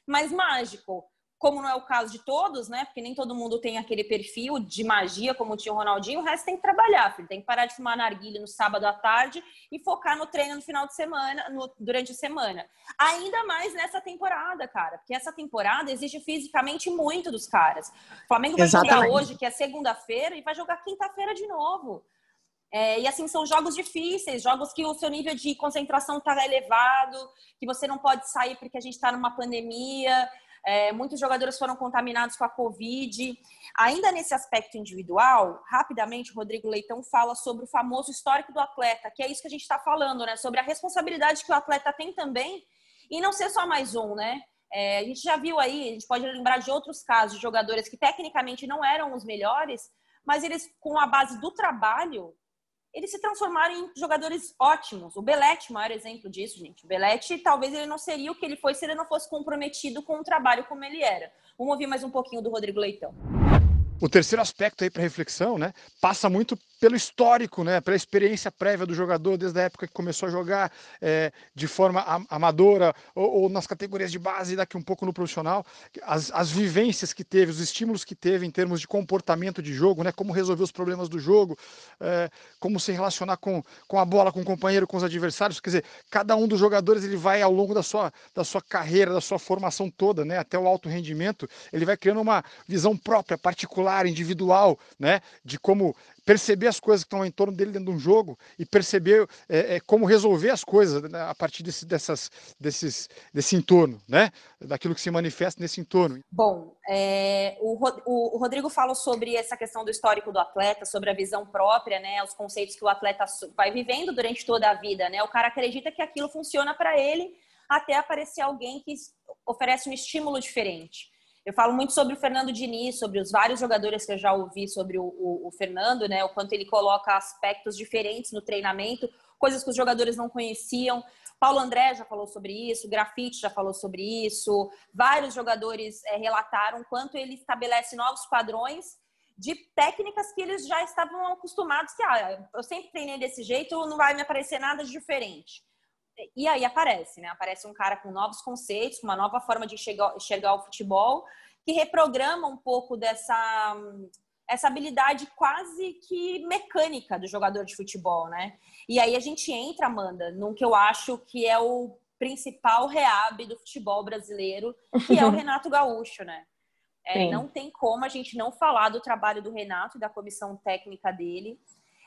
mas mágico como não é o caso de todos, né? Porque nem todo mundo tem aquele perfil de magia como tinha o Ronaldinho, o resto tem que trabalhar, filho. Tem que parar de fumar narguilha no sábado à tarde e focar no treino no final de semana, no, durante a semana. Ainda mais nessa temporada, cara, porque essa temporada exige fisicamente muito dos caras. O Flamengo vai Exatamente. jogar hoje, que é segunda-feira, e vai jogar quinta-feira de novo. É, e assim, são jogos difíceis, jogos que o seu nível de concentração está elevado, que você não pode sair porque a gente está numa pandemia. É, muitos jogadores foram contaminados com a Covid. Ainda nesse aspecto individual, rapidamente, Rodrigo Leitão fala sobre o famoso histórico do atleta, que é isso que a gente está falando, né? Sobre a responsabilidade que o atleta tem também e não ser só mais um, né? É, a gente já viu aí, a gente pode lembrar de outros casos de jogadores que tecnicamente não eram os melhores, mas eles, com a base do trabalho, eles se transformaram em jogadores ótimos. O Belete, maior exemplo disso, gente. O Belete, talvez ele não seria o que ele foi se ele não fosse comprometido com o trabalho como ele era. Vamos ouvir mais um pouquinho do Rodrigo Leitão. O terceiro aspecto aí para reflexão, né, passa muito pelo histórico, né, pela experiência prévia do jogador desde a época que começou a jogar é, de forma amadora ou, ou, nas categorias de base e daqui um pouco no profissional, as, as vivências que teve, os estímulos que teve em termos de comportamento de jogo, né, como resolver os problemas do jogo, é, como se relacionar com, com a bola, com o companheiro, com os adversários, quer dizer, cada um dos jogadores ele vai ao longo da sua, da sua carreira, da sua formação toda, né, até o alto rendimento, ele vai criando uma visão própria, particular, individual, né, de como perceber as coisas que estão em torno dele dentro de um jogo e perceber é, é, como resolver as coisas né, a partir desse, dessas, desses, desse entorno, né? Daquilo que se manifesta nesse entorno. Bom, é, o, o, Rodrigo falou sobre essa questão do histórico do atleta, sobre a visão própria, né? Os conceitos que o atleta vai vivendo durante toda a vida, né? O cara acredita que aquilo funciona para ele até aparecer alguém que oferece um estímulo diferente. Eu falo muito sobre o Fernando Diniz, sobre os vários jogadores que eu já ouvi sobre o, o, o, Fernando, né? O quanto ele coloca aspectos diferentes no treinamento, coisas que os jogadores não conheciam. Paulo André já falou sobre isso, Grafite já falou sobre isso. Vários jogadores é, relataram quanto ele estabelece novos padrões de técnicas que eles já estavam acostumados que ah, eu sempre treinei desse jeito, não vai me aparecer nada de diferente. E aí aparece, né? Aparece um cara com novos conceitos, com uma nova forma de enxergar, enxergar o futebol, que reprograma um pouco dessa essa habilidade quase que mecânica do jogador de futebol, né? E aí a gente entra, Amanda, num que eu acho que é o principal reab do futebol brasileiro, que é o Renato Gaúcho, né? É, não tem como a gente não falar do trabalho do Renato e da comissão técnica dele.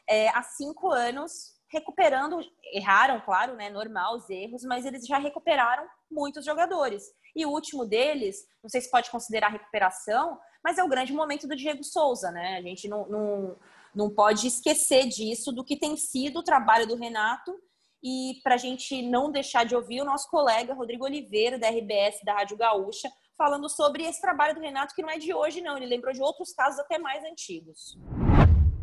É, há cinco anos, recuperando, erraram, claro, né, normal os erros, mas eles já recuperaram muitos jogadores. E o último deles, não sei se pode considerar recuperação, mas é o grande momento do Diego Souza, né? A gente não, não, não pode esquecer disso, do que tem sido o trabalho do Renato. E para a gente não deixar de ouvir o nosso colega Rodrigo Oliveira, da RBS, da Rádio Gaúcha, falando sobre esse trabalho do Renato, que não é de hoje, não. Ele lembrou de outros casos até mais antigos.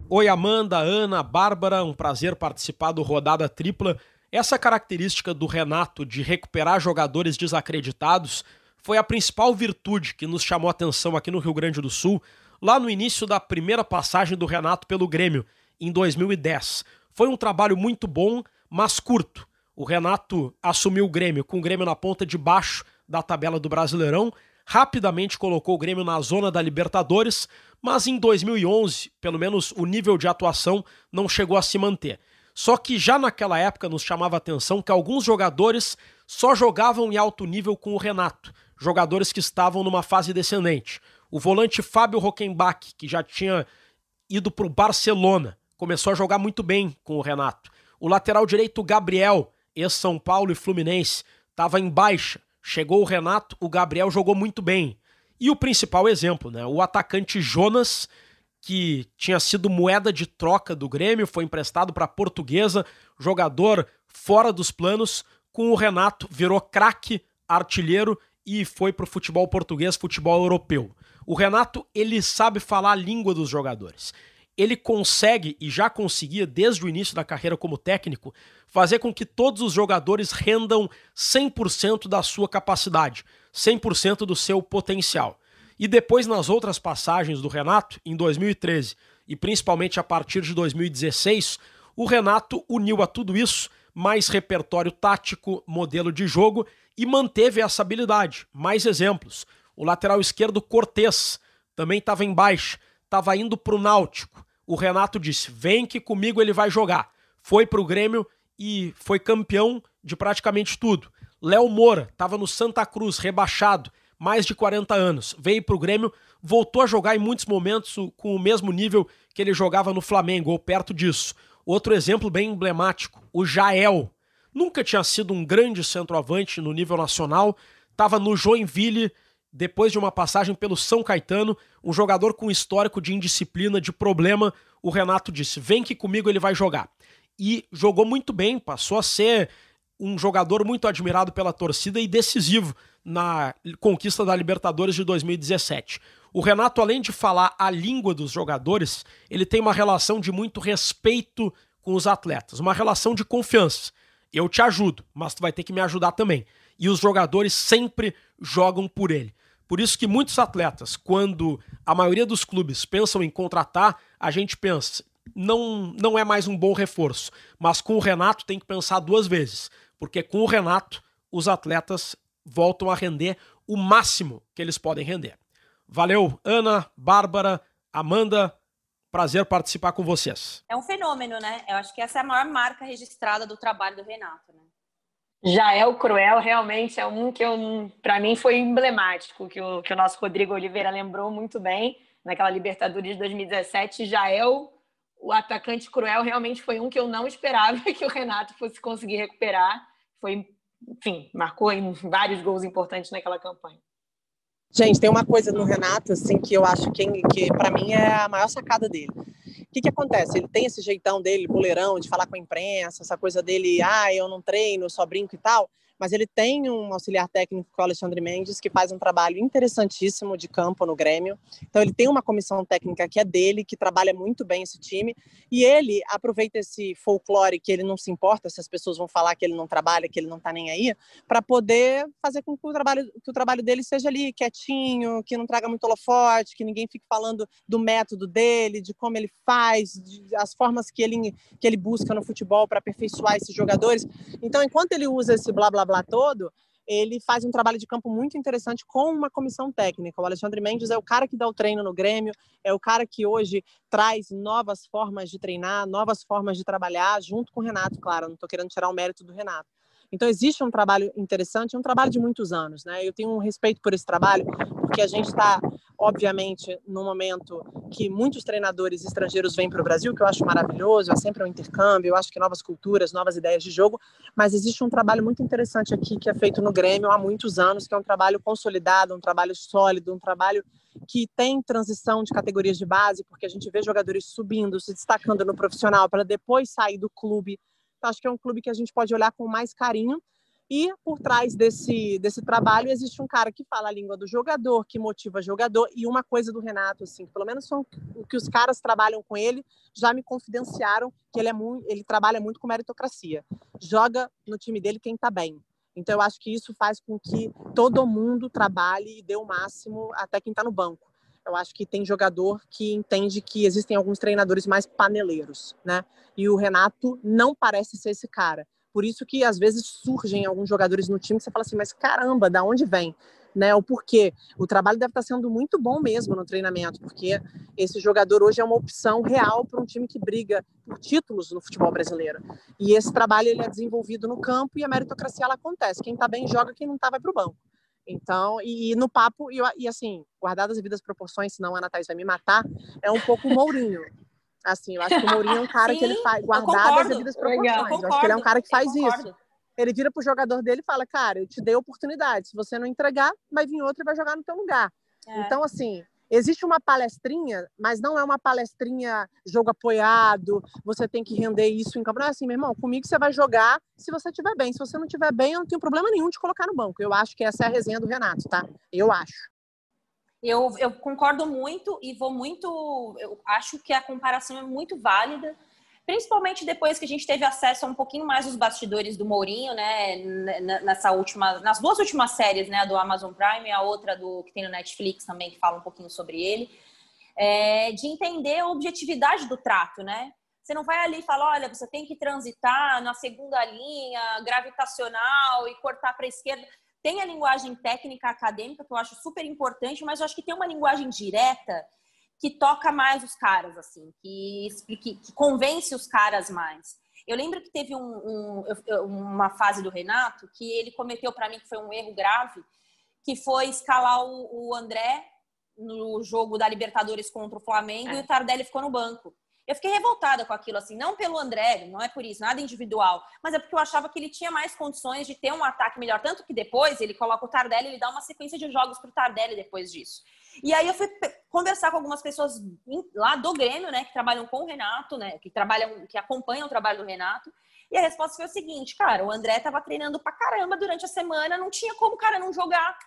Oi, Amanda, Ana, Bárbara, um prazer participar do Rodada Tripla. Essa característica do Renato de recuperar jogadores desacreditados foi a principal virtude que nos chamou a atenção aqui no Rio Grande do Sul, lá no início da primeira passagem do Renato pelo Grêmio, em 2010. Foi um trabalho muito bom, mas curto. O Renato assumiu o Grêmio com o Grêmio na ponta de baixo da tabela do Brasileirão, rapidamente colocou o Grêmio na zona da Libertadores, mas em 2011, pelo menos o nível de atuação não chegou a se manter. Só que já naquela época nos chamava a atenção que alguns jogadores só jogavam em alto nível com o Renato, jogadores que estavam numa fase descendente. O volante Fábio Rockenbach, que já tinha ido para o Barcelona, começou a jogar muito bem com o Renato. O lateral direito Gabriel, ex-São Paulo e Fluminense, estava em baixa. Chegou o Renato, o Gabriel jogou muito bem. E o principal exemplo, né? O atacante Jonas, que tinha sido moeda de troca do Grêmio, foi emprestado para a Portuguesa, jogador fora dos planos, com o Renato virou craque, artilheiro e foi para o futebol português, futebol europeu. O Renato, ele sabe falar a língua dos jogadores. Ele consegue, e já conseguia desde o início da carreira como técnico, fazer com que todos os jogadores rendam 100% da sua capacidade 100% do seu potencial. E depois, nas outras passagens do Renato, em 2013 e principalmente a partir de 2016, o Renato uniu a tudo isso mais repertório tático, modelo de jogo e manteve essa habilidade. Mais exemplos. O lateral esquerdo Cortez também estava em baixa, estava indo para o Náutico. O Renato disse: vem que comigo ele vai jogar. Foi para o Grêmio e foi campeão de praticamente tudo. Léo Moura estava no Santa Cruz, rebaixado, mais de 40 anos. Veio para o Grêmio, voltou a jogar em muitos momentos com o mesmo nível que ele jogava no Flamengo, ou perto disso. Outro exemplo bem emblemático, o Jael. Nunca tinha sido um grande centroavante no nível nacional, estava no Joinville, depois de uma passagem pelo São Caetano, um jogador com histórico de indisciplina, de problema. O Renato disse: vem que comigo ele vai jogar. E jogou muito bem, passou a ser um jogador muito admirado pela torcida e decisivo na conquista da Libertadores de 2017. O Renato, além de falar a língua dos jogadores, ele tem uma relação de muito respeito com os atletas, uma relação de confiança. Eu te ajudo, mas tu vai ter que me ajudar também. E os jogadores sempre jogam por ele. Por isso que muitos atletas, quando a maioria dos clubes pensam em contratar, a gente pensa, não, não é mais um bom reforço. Mas com o Renato tem que pensar duas vezes porque com o Renato os atletas voltam a render o máximo que eles podem render. Valeu, Ana, Bárbara, Amanda. Prazer participar com vocês. É um fenômeno, né? Eu acho que essa é a maior marca registrada do trabalho do Renato, né? Já é Cruel, realmente é um que para mim foi emblemático, que o, que o nosso Rodrigo Oliveira lembrou muito bem naquela Libertadores de 2017. Já é o atacante cruel realmente foi um que eu não esperava que o Renato fosse conseguir recuperar. Foi, enfim, marcou vários gols importantes naquela campanha. Gente, tem uma coisa no Renato assim que eu acho que, que para mim é a maior sacada dele. Que, que acontece? Ele tem esse jeitão dele, boleirão, de falar com a imprensa, essa coisa dele, ah, eu não treino, só brinco e tal mas ele tem um auxiliar técnico, que é o Alexandre Mendes, que faz um trabalho interessantíssimo de campo no Grêmio. Então, ele tem uma comissão técnica que é dele, que trabalha muito bem esse time, e ele aproveita esse folclore que ele não se importa se as pessoas vão falar que ele não trabalha, que ele não está nem aí, para poder fazer com que o, trabalho, que o trabalho dele seja ali quietinho, que não traga muito holofote, que ninguém fique falando do método dele, de como ele faz, de, as formas que ele, que ele busca no futebol para aperfeiçoar esses jogadores. Então, enquanto ele usa esse blá blá blá todo, ele faz um trabalho de campo muito interessante com uma comissão técnica. O Alexandre Mendes é o cara que dá o treino no Grêmio, é o cara que hoje traz novas formas de treinar, novas formas de trabalhar, junto com o Renato, claro, não estou querendo tirar o mérito do Renato. Então, existe um trabalho interessante, um trabalho de muitos anos. Né? Eu tenho um respeito por esse trabalho, porque a gente está, obviamente, num momento que muitos treinadores estrangeiros vêm para o Brasil, que eu acho maravilhoso, é sempre um intercâmbio, eu acho que novas culturas, novas ideias de jogo, mas existe um trabalho muito interessante aqui que é feito no Grêmio há muitos anos, que é um trabalho consolidado, um trabalho sólido, um trabalho que tem transição de categorias de base, porque a gente vê jogadores subindo, se destacando no profissional para depois sair do clube acho que é um clube que a gente pode olhar com mais carinho. E por trás desse, desse trabalho existe um cara que fala a língua do jogador, que motiva jogador. E uma coisa do Renato, assim, pelo menos são o que os caras trabalham com ele, já me confidenciaram que ele, é muito, ele trabalha muito com meritocracia. Joga no time dele quem está bem. Então, eu acho que isso faz com que todo mundo trabalhe e dê o máximo até quem está no banco. Eu acho que tem jogador que entende que existem alguns treinadores mais paneleiros, né? E o Renato não parece ser esse cara. Por isso que às vezes surgem alguns jogadores no time que você fala assim, mas caramba, da onde vem? Né, o porquê. O trabalho deve estar sendo muito bom mesmo no treinamento, porque esse jogador hoje é uma opção real para um time que briga por títulos no futebol brasileiro. E esse trabalho ele é desenvolvido no campo e a meritocracia ela acontece. Quem está bem joga, quem não está vai para o banco. Então, e, e no papo, e, e, assim, guardadas as devidas proporções, senão a Ana Thaís vai me matar, é um pouco o Mourinho. Assim, eu acho que o Mourinho é um cara Sim, que ele faz, guardadas as devidas proporções. Concordo, eu acho que ele é um cara que faz isso. Ele vira pro jogador dele e fala, cara, eu te dei a oportunidade. Se você não entregar, vai vir outro e vai jogar no teu lugar. É. Então, assim, Existe uma palestrinha, mas não é uma palestrinha jogo apoiado, você tem que render isso em campo. Não é assim, meu irmão, comigo você vai jogar se você estiver bem. Se você não estiver bem, eu não tenho problema nenhum de colocar no banco. Eu acho que essa é a resenha do Renato, tá? Eu acho. Eu, eu concordo muito e vou muito. Eu acho que a comparação é muito válida principalmente depois que a gente teve acesso a um pouquinho mais dos bastidores do Mourinho, né, nessa última, nas duas últimas séries, né, do Amazon Prime e a outra do que tem no Netflix também que fala um pouquinho sobre ele, é, de entender a objetividade do trato, né? Você não vai ali e fala, olha, você tem que transitar na segunda linha gravitacional e cortar para a esquerda. Tem a linguagem técnica acadêmica que eu acho super importante, mas eu acho que tem uma linguagem direta que toca mais os caras, assim, que, que, que convence os caras mais. Eu lembro que teve um, um, uma fase do Renato que ele cometeu para mim que foi um erro grave, que foi escalar o, o André no jogo da Libertadores contra o Flamengo é. e o Tardelli ficou no banco. Eu fiquei revoltada com aquilo, assim, não pelo André, não é por isso, nada individual, mas é porque eu achava que ele tinha mais condições de ter um ataque melhor. Tanto que depois ele coloca o Tardelli, ele dá uma sequência de jogos para o Tardelli depois disso. E aí eu fui conversar com algumas pessoas lá do Grêmio, né, que trabalham com o Renato, né, que trabalham, que acompanham o trabalho do Renato. E a resposta foi o seguinte, cara, o André tava treinando pra caramba durante a semana, não tinha como o cara não jogar.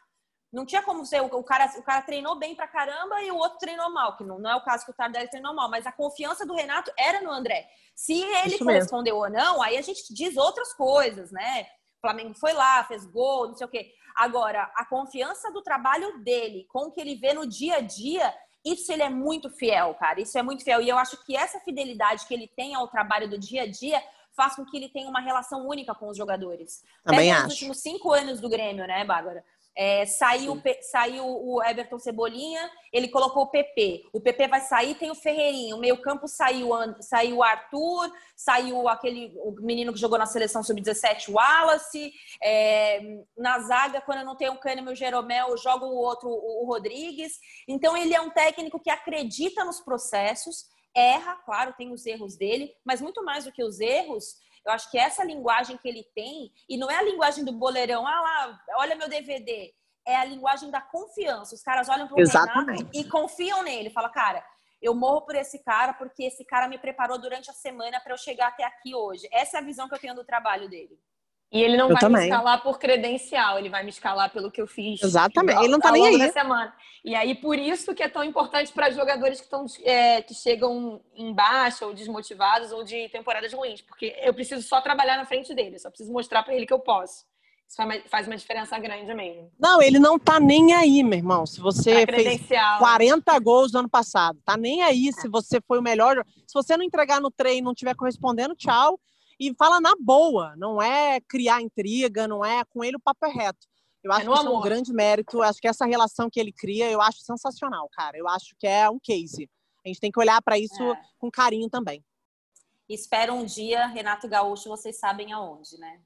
Não tinha como ser, o cara, o cara treinou bem pra caramba e o outro treinou mal, que não, não é o caso que o Tardelli treinou mal, mas a confiança do Renato era no André. Se ele Isso correspondeu mesmo. ou não, aí a gente diz outras coisas, né? O Flamengo foi lá, fez gol, não sei o quê. Agora, a confiança do trabalho dele com o que ele vê no dia a dia, isso ele é muito fiel, cara. Isso é muito fiel. E eu acho que essa fidelidade que ele tem ao trabalho do dia a dia faz com que ele tenha uma relação única com os jogadores. Também Pega acho. nos últimos cinco anos do Grêmio, né, Bárbara? É, saiu, saiu o Everton Cebolinha, ele colocou o PP. O PP vai sair, tem o Ferreirinho. O meio-campo saiu, saiu o Arthur, saiu aquele o menino que jogou na seleção sub-17, o Wallace. É, na zaga, quando não tem o Kahneman e o Jeromel, joga o outro, o Rodrigues. Então, ele é um técnico que acredita nos processos erra, claro, tem os erros dele, mas muito mais do que os erros, eu acho que essa linguagem que ele tem, e não é a linguagem do boleirão, ah lá, olha meu DVD, é a linguagem da confiança. Os caras olham para o Renato e confiam nele. Fala, cara, eu morro por esse cara porque esse cara me preparou durante a semana para eu chegar até aqui hoje. Essa é a visão que eu tenho do trabalho dele. E ele não eu vai também. me escalar por credencial, ele vai me escalar pelo que eu fiz. Exatamente, ele não tá nem aí. semana. E aí, por isso que é tão importante para jogadores que, estão, é, que chegam em baixa, ou desmotivados, ou de temporadas ruins, porque eu preciso só trabalhar na frente dele, só preciso mostrar para ele que eu posso. Isso faz uma diferença grande mesmo. Não, ele não tá nem aí, meu irmão. Se você fez 40 gols no ano passado, tá nem aí se você foi o melhor. Se você não entregar no treino, não estiver correspondendo, tchau. E fala na boa, não é criar intriga, não é com ele o papo é reto. Eu acho é que isso é um grande mérito. Acho que essa relação que ele cria, eu acho sensacional, cara. Eu acho que é um case. A gente tem que olhar para isso é. com carinho também. Espero um dia, Renato Gaúcho, vocês sabem aonde, né?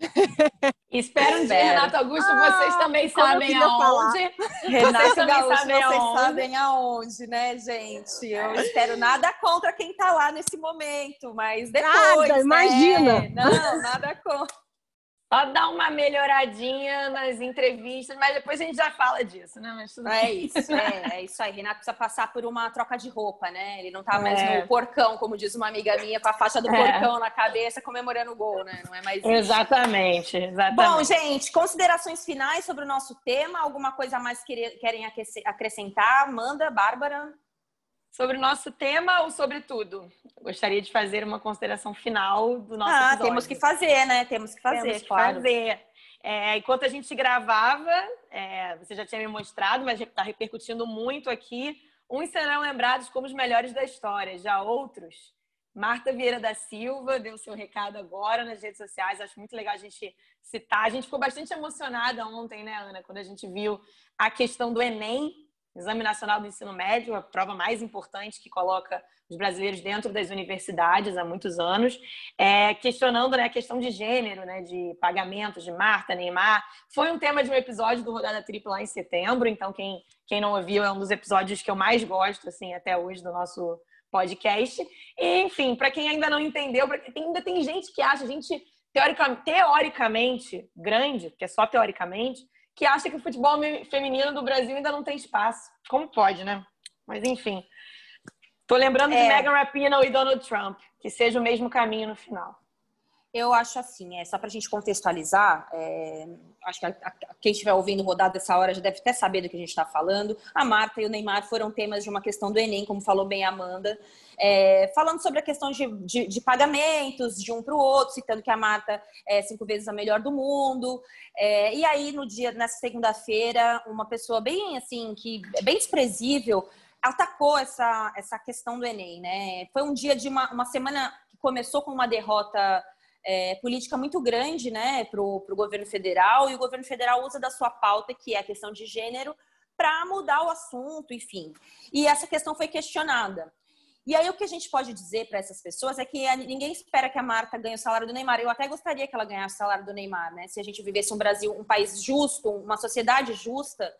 Espero um dia, Renato Augusto, ah, vocês também sabem aonde. Renato vocês Gaúcho, sabem vocês aonde. sabem aonde, né, gente? Eu espero nada contra quem tá lá nesse momento, mas depois. Nada, né? imagina. Não, nada contra. Só dar uma melhoradinha nas entrevistas, mas depois a gente já fala disso, né? Mas tudo é isso, é, é, isso aí. Renato precisa passar por uma troca de roupa, né? Ele não tá mais é. no porcão, como diz uma amiga minha, com a faixa do é. porcão na cabeça comemorando o gol, né? Não é mais isso. Exatamente, exatamente. Bom, gente, considerações finais sobre o nosso tema? Alguma coisa mais que querem acrescentar? Manda, Bárbara. Sobre o nosso tema ou sobre tudo? Gostaria de fazer uma consideração final do nosso ah, episódio. temos que fazer, né? Temos que fazer, temos que claro. fazer. É, enquanto a gente gravava, é, você já tinha me mostrado, mas está repercutindo muito aqui. Uns serão lembrados como os melhores da história, já outros. Marta Vieira da Silva deu seu recado agora nas redes sociais. Acho muito legal a gente citar. A gente ficou bastante emocionada ontem, né, Ana, quando a gente viu a questão do Enem Exame Nacional do Ensino Médio, a prova mais importante que coloca os brasileiros dentro das universidades há muitos anos, é, questionando né, a questão de gênero, né, de pagamentos de Marta, Neymar. Foi um tema de um episódio do Rodada Tripla lá em setembro, então quem, quem não ouviu é um dos episódios que eu mais gosto assim até hoje do nosso podcast. E, enfim, para quem ainda não entendeu, ainda tem gente que acha, gente teoricamente, teoricamente grande, que é só teoricamente, que acha que o futebol feminino do Brasil ainda não tem espaço. Como pode, né? Mas enfim. Tô lembrando é... de Megan Rapinoe e Donald Trump, que seja o mesmo caminho no final. Eu acho assim, é, só para a gente contextualizar, é, acho que a, a, quem estiver ouvindo rodar dessa hora já deve até saber do que a gente está falando. A Marta e o Neymar foram temas de uma questão do Enem, como falou bem a Amanda, é, falando sobre a questão de, de, de pagamentos de um para o outro, citando que a Marta é cinco vezes a melhor do mundo. É, e aí, no dia, nessa segunda-feira, uma pessoa bem assim, que é bem desprezível, atacou essa, essa questão do Enem, né? Foi um dia de uma, uma semana que começou com uma derrota é, política muito grande né, para o governo federal, e o governo federal usa da sua pauta, que é a questão de gênero, para mudar o assunto, enfim. E essa questão foi questionada. E aí o que a gente pode dizer para essas pessoas é que ninguém espera que a Marta ganhe o salário do Neymar. Eu até gostaria que ela ganhasse o salário do Neymar, né? Se a gente vivesse um Brasil, um país justo, uma sociedade justa,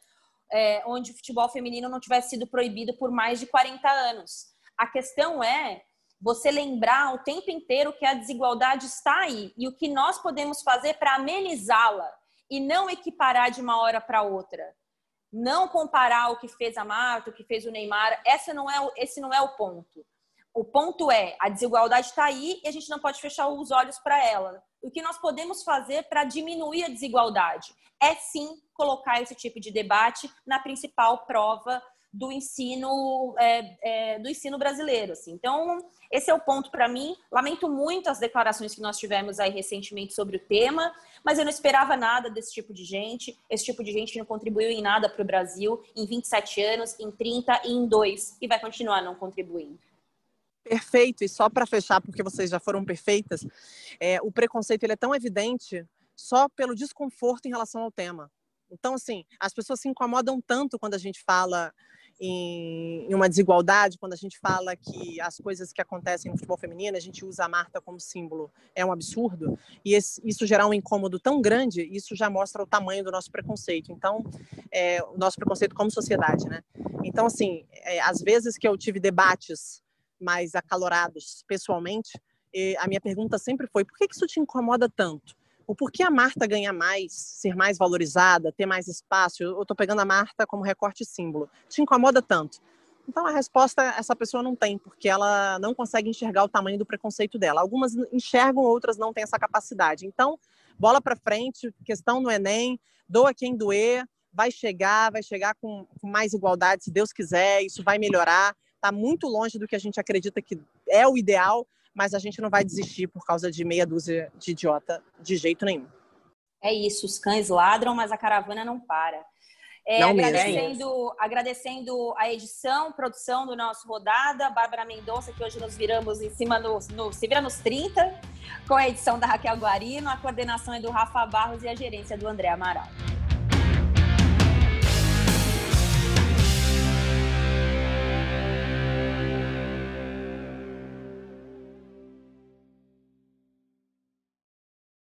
é, onde o futebol feminino não tivesse sido proibido por mais de 40 anos. A questão é você lembrar o tempo inteiro que a desigualdade está aí e o que nós podemos fazer para amenizá-la e não equiparar de uma hora para outra. Não comparar o que fez a Marta, o que fez o Neymar, essa não é, esse não é o ponto. O ponto é, a desigualdade está aí e a gente não pode fechar os olhos para ela. O que nós podemos fazer para diminuir a desigualdade é sim colocar esse tipo de debate na principal prova do ensino é, é, do ensino brasileiro. Assim. Então, esse é o ponto para mim. Lamento muito as declarações que nós tivemos aí recentemente sobre o tema, mas eu não esperava nada desse tipo de gente. Esse tipo de gente não contribuiu em nada para o Brasil em 27 anos, em 30 e em 2, e vai continuar não contribuindo. Perfeito, e só para fechar, porque vocês já foram perfeitas, é, o preconceito ele é tão evidente só pelo desconforto em relação ao tema. Então, assim, as pessoas se incomodam tanto quando a gente fala em, em, uma desigualdade, quando a gente fala que as coisas que acontecem no futebol feminino, a gente usa a Marta como símbolo, é um absurdo, e esse, isso gerar um incômodo tão grande, isso já mostra o tamanho do nosso preconceito. Então, é, o nosso preconceito como sociedade, né? Então, assim, é, às vezes que eu tive debates mais acalorados pessoalmente, a minha pergunta sempre foi: por que isso te incomoda tanto? O porquê a Marta ganha mais, ser mais valorizada, ter mais espaço? Eu estou pegando a Marta como recorte símbolo. Te incomoda tanto? Então a resposta essa pessoa não tem, porque ela não consegue enxergar o tamanho do preconceito dela. Algumas enxergam, outras não têm essa capacidade. Então, bola para frente, questão no Enem, doa quem doer, vai chegar, vai chegar com, com mais igualdade, se Deus quiser, isso vai melhorar. Está muito longe do que a gente acredita que é o ideal, mas a gente não vai desistir por causa de meia dúzia de idiota de jeito nenhum. É isso, os cães ladram, mas a caravana não para. É, não agradecendo, é agradecendo a edição, produção do nosso Rodada, Bárbara Mendonça, que hoje nos viramos em cima no, no Se Vira nos 30, com a edição da Raquel Guarino, a coordenação é do Rafa Barros e a gerência do André Amaral.